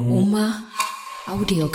Uma Audio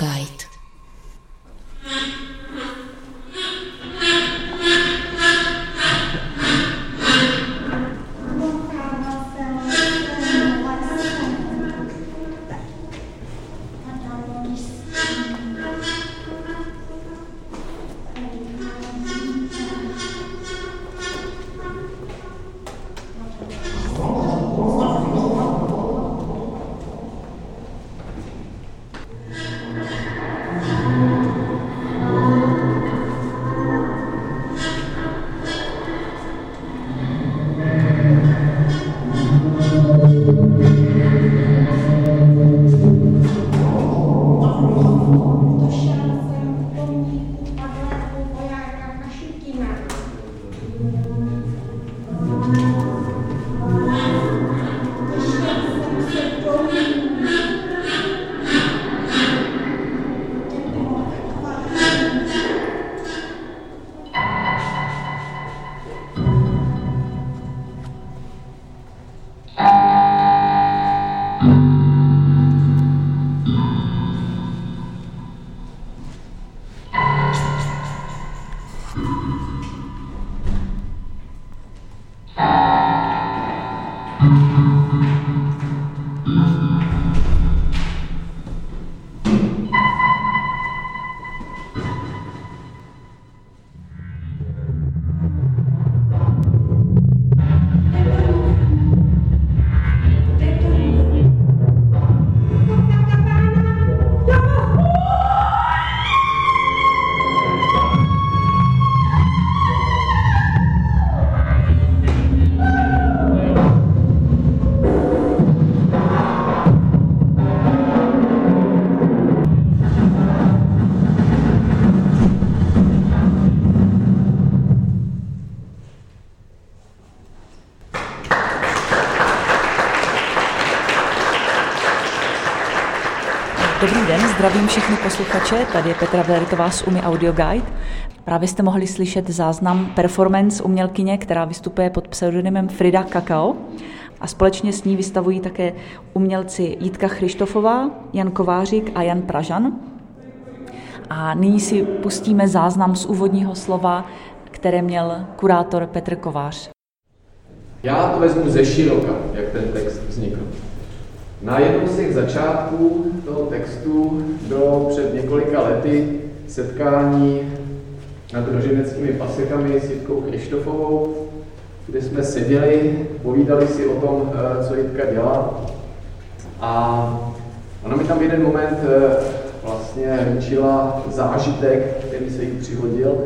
zdravím všechny posluchače, tady je Petra Veleritová z UMI Audio Guide. Právě jste mohli slyšet záznam performance umělkyně, která vystupuje pod pseudonymem Frida Kakao a společně s ní vystavují také umělci Jitka Chryštofová, Jan Kovářik a Jan Pražan. A nyní si pustíme záznam z úvodního slova, které měl kurátor Petr Kovář. Já to vezmu ze široka, jak ten text vznikl. Na jednom z těch začátků toho textu bylo před několika lety setkání nad roženeckými pasekami s Jitkou Krištofovou, kde jsme seděli, povídali si o tom, eh, co Jitka dělá. A ona mi tam jeden moment eh, vlastně řečila zážitek, který se jí přihodil.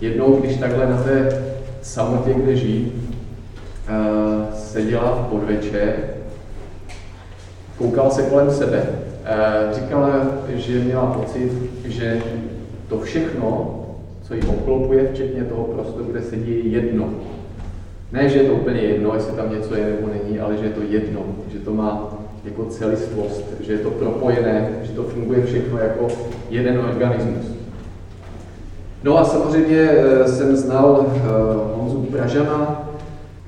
Jednou, když takhle na té samotě, kde žijí, eh, seděla v podvečer koukala se kolem sebe, eh, říkala, že měla pocit, že to všechno, co ji obklopuje, včetně toho prostoru, kde sedí, je jedno. Ne, že je to úplně jedno, jestli tam něco je nebo není, ale že je to jedno, že to má jako celistvost, že je to propojené, že to funguje všechno jako jeden organismus. No a samozřejmě eh, jsem znal eh, Honzu Pražana,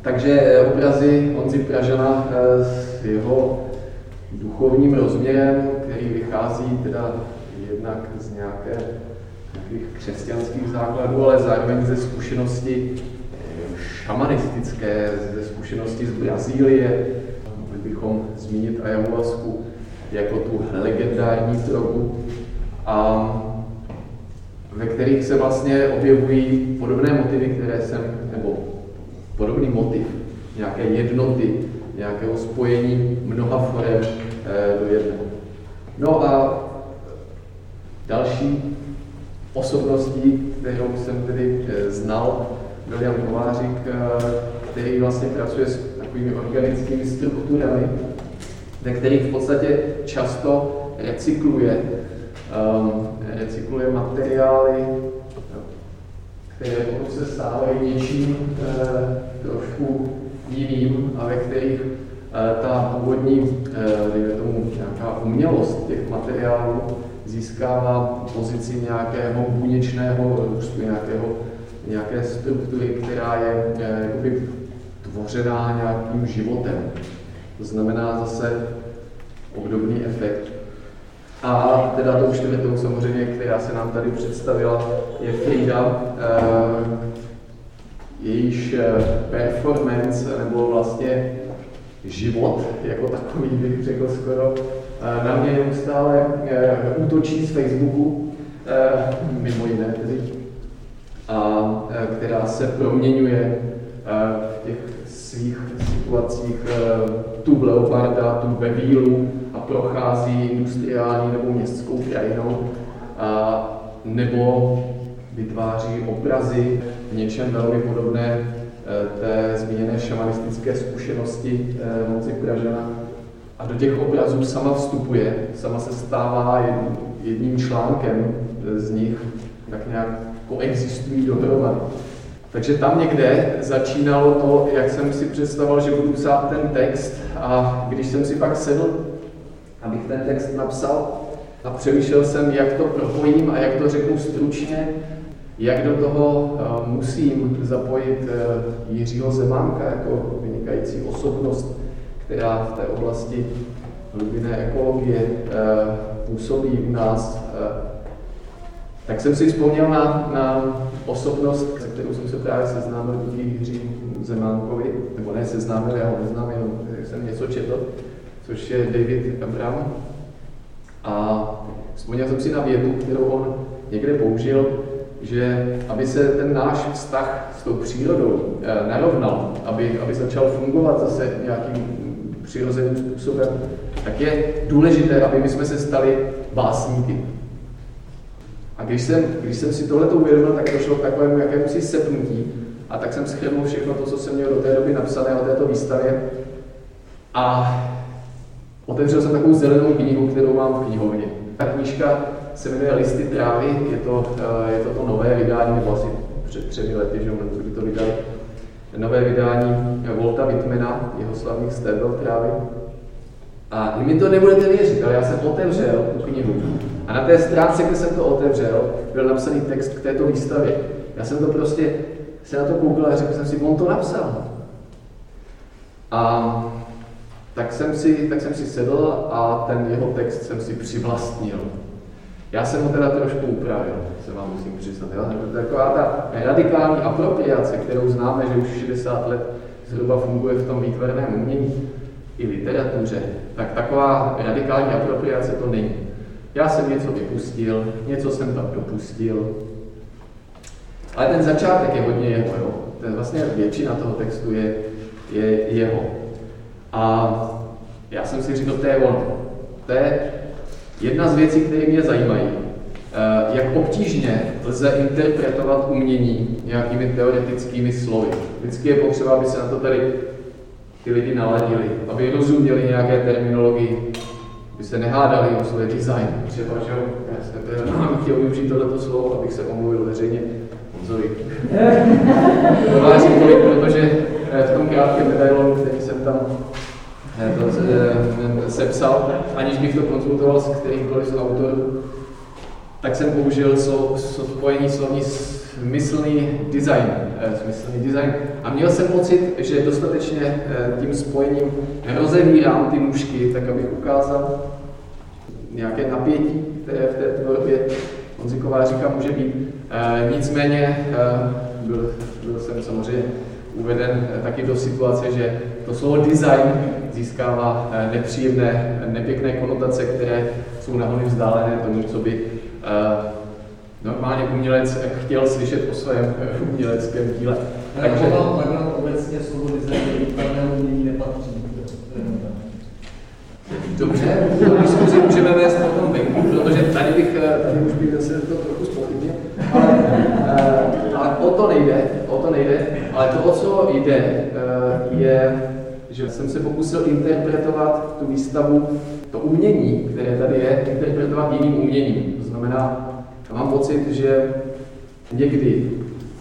takže obrazy Honzy Pražana s jeho duchovním rozměrem, který vychází teda jednak z nějaké, nějakých křesťanských základů, ale zároveň ze zkušenosti eh, šamanistické, ze zkušenosti z Brazílie. Mohli bychom zmínit ayahuasku jako tu legendární drogu, a ve kterých se vlastně objevují podobné motivy, které jsem, nebo podobný motiv, nějaké jednoty, nějakého spojení mnoha forem eh, do jedné. No a další osobností, kterou jsem tedy eh, znal, byl Jan Kovářik, eh, který vlastně pracuje s takovými organickými strukturami, ve kterých v podstatě často recykluje, um, recykluje materiály, které se stávají něčím eh, trošku jiným a ve kterých eh, ta původní, eh, dejme tomu, nějaká umělost těch materiálů získává pozici nějakého buněčného růstu, nějakého, nějaké struktury, která je eh, jakoby tvořená nějakým životem. To znamená zase obdobný efekt A teda tou čtvrtou samozřejmě, která se nám tady představila, je Frida, jejíž eh, performance nebo vlastně život jako takový bych řekl skoro, eh, na mě neustále útočí z Facebooku, mimo jiné tedy, a která se proměňuje v těch svých situacích tu v Leoparda, tu ve Vílu a prochází industriální nebo městskou krajinou, a, nebo vytváří obrazy v něčem velmi podobné e, té zmíněné šamanistické zkušenosti e, moci Pražana. A do těch obrazů sama vstupuje, sama se stává jedním článkem z nich, tak nějak koexistují dohromady. Takže tam někde začínalo to, jak jsem si představoval, že budu psát ten text a když jsem si pak sedl, abych ten text napsal a přemýšlel jsem, jak to propojím a jak to řeknu stručně, jak do toho uh, musím zapojit uh, Jiřího Zemánka jako vynikající osobnost, která v té oblasti hlubinné ekologie uh, působí u nás tak jsem si vzpomněl na, na osobnost, se kterou jsem se právě seznámil díky Jiří Zemánkovi, nebo ne seznámil, já ho neznám, jenom jsem něco četl, což je David Abram. A vzpomněl jsem si na větu, kterou on někde použil, že aby se ten náš vztah s tou přírodou eh, narovnal, aby, aby začal fungovat zase nějakým přirozeným způsobem, tak je důležité, aby my jsme se stali básníky. A když jsem, když jsem si tohle uvědomil, tak došlo k takovému jakémusi sepnutí. A tak jsem schrnul všechno to, co jsem měl do té doby napsané o této výstavě. A otevřel jsem takovou zelenou knihu, kterou mám v knihovně. Ta knížka se jmenuje Listy trávy, je to, eh, je to to nové vydání, nebo asi před třemi lety, že kdy to vydali. Nové vydání Volta Whitmana, jeho slavných stébel trávy. A vy mi to nebudete věřit, ale já jsem otevřel tu knihu a na té stránce, kde jsem to otevřel, byl napsaný text k této výstavě. Já jsem to prostě se na to koukal a řekl jsem si, on to napsal. A tak jsem si, tak jsem si sedl a ten jeho text jsem si přivlastnil. Já jsem ho teda trošku upravil, se vám musím přiznat. Taková ta radikální apropriace, kterou známe, že už 60 let zhruba funguje v tom výtvarném umění i literatuře, tak taková radikální apropriace to není. Já jsem něco vypustil, něco jsem tam dopustil, ale ten začátek je hodně jeho, jo. Ten vlastně většina toho textu je, je jeho. A já jsem si říkal, to je on. To je jedna z věcí, které mě zajímají. Eh, jak obtížně lze interpretovat umění nějakými teoretickými slovy. Vždycky je potřeba, aby se na to tady ty lidi naladili, aby rozuměli nějaké terminologii, aby se nehádali o svůj design. Třeba, že já jsem mám chtěl využít tohleto slovo, abych se omluvil veřejně Honzovi. Tolik, protože eh, v tom krátkém medailonu, který jsem tam to eh, sepsal, aniž bych to konzultoval s kterýmkoliv z autorů, tak jsem použil spojení slovní smyslný design, smyslný design. A měl jsem pocit, že dostatečně tím spojením rozevírám ty nůžky, tak abych ukázal nějaké napětí, které v té tvorbě Honziková říká může být. nicméně byl, byl jsem samozřejmě uveden taky do situace, že to slovo design získává nepříjemné, nepěkné konotace, které jsou nahony vzdálené tomu, co by normálně umělec chtěl slyšet o svém uměleckém díle. Takže vám obecně slovo design do výtvarného umění nepatří. Dobře, tu diskuzi můžeme vést potom venku, protože tady bych, tady už bych zase to trochu spochybnil, ale, ale o to nejde, o to nejde, ale to, o co jde, je, že jsem se pokusil interpretovat tu výstavu, to umění, které tady je, interpretovat jiným uměním. To znamená, mám pocit, že někdy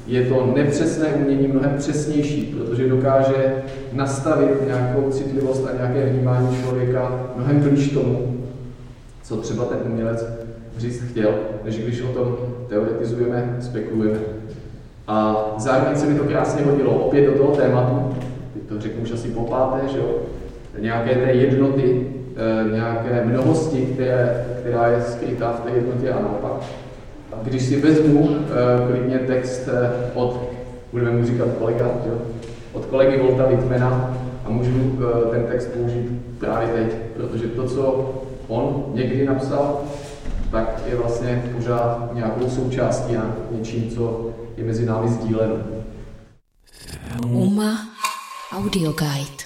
je to nepřesné umění mnohem přesnější, protože dokáže nastavit nějakou citlivost a nějaké vnímání člověka mnohem blíž tomu, co třeba ten umělec říct chtěl, než když o tom teoretizujeme, spekulujeme. A zároveň se mi to krásně hodilo opět do toho tématu, teď to řeknu už asi po páté, že jo, nějaké té jednoty e, nějaké mnohosti, které, která je skrytá v té jednotě a naopak. A když si vezmu e, klidně text e, od, budeme mu říkat kolega, jo? od kolegy Volta Wittmana a můžu ten text použít právě teď, protože to, co on někdy napsal, tak je vlastně pořád nějakou součástí a něčím, co je mezi námi sdíleno. UMA Audio Guide.